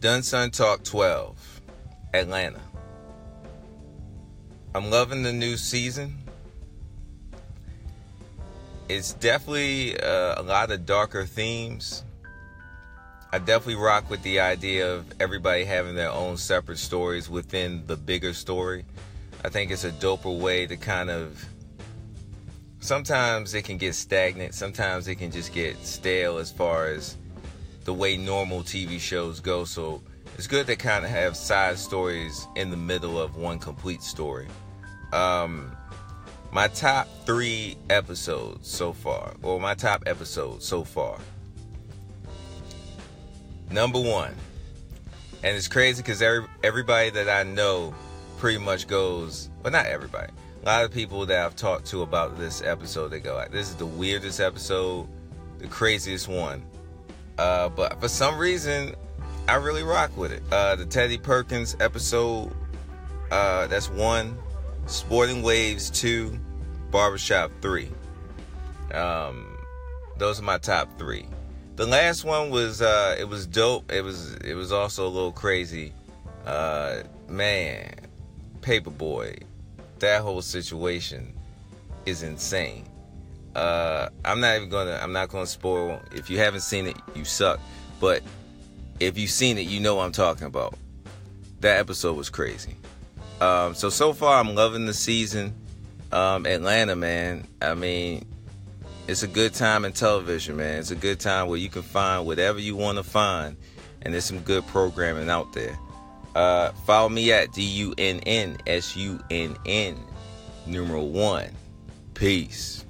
Dunsun Talk 12, Atlanta. I'm loving the new season. It's definitely uh, a lot of darker themes. I definitely rock with the idea of everybody having their own separate stories within the bigger story. I think it's a doper way to kind of. Sometimes it can get stagnant, sometimes it can just get stale as far as the way normal TV shows go. So it's good to kind of have side stories in the middle of one complete story. Um, my top three episodes so far, or my top episodes so far. Number one, and it's crazy because every, everybody that I know pretty much goes, well, not everybody. A lot of people that I've talked to about this episode, they go, like, this is the weirdest episode, the craziest one. Uh, but for some reason, I really rock with it. Uh, the Teddy Perkins episode, uh, that's one. Sporting Waves 2, Barbershop 3. Um, those are my top three. The last one was uh, it was dope. It was it was also a little crazy. Uh, man, Paper Boi, that whole situation is insane. Uh, I'm not even gonna I'm not gonna spoil. If you haven't seen it, you suck. But if you've seen it, you know what I'm talking about. That episode was crazy. Um, so so far, I'm loving the season. Um, Atlanta, man. I mean, it's a good time in television, man. It's a good time where you can find whatever you want to find, and there's some good programming out there. Uh, follow me at D U N N S U N N numeral one. Peace.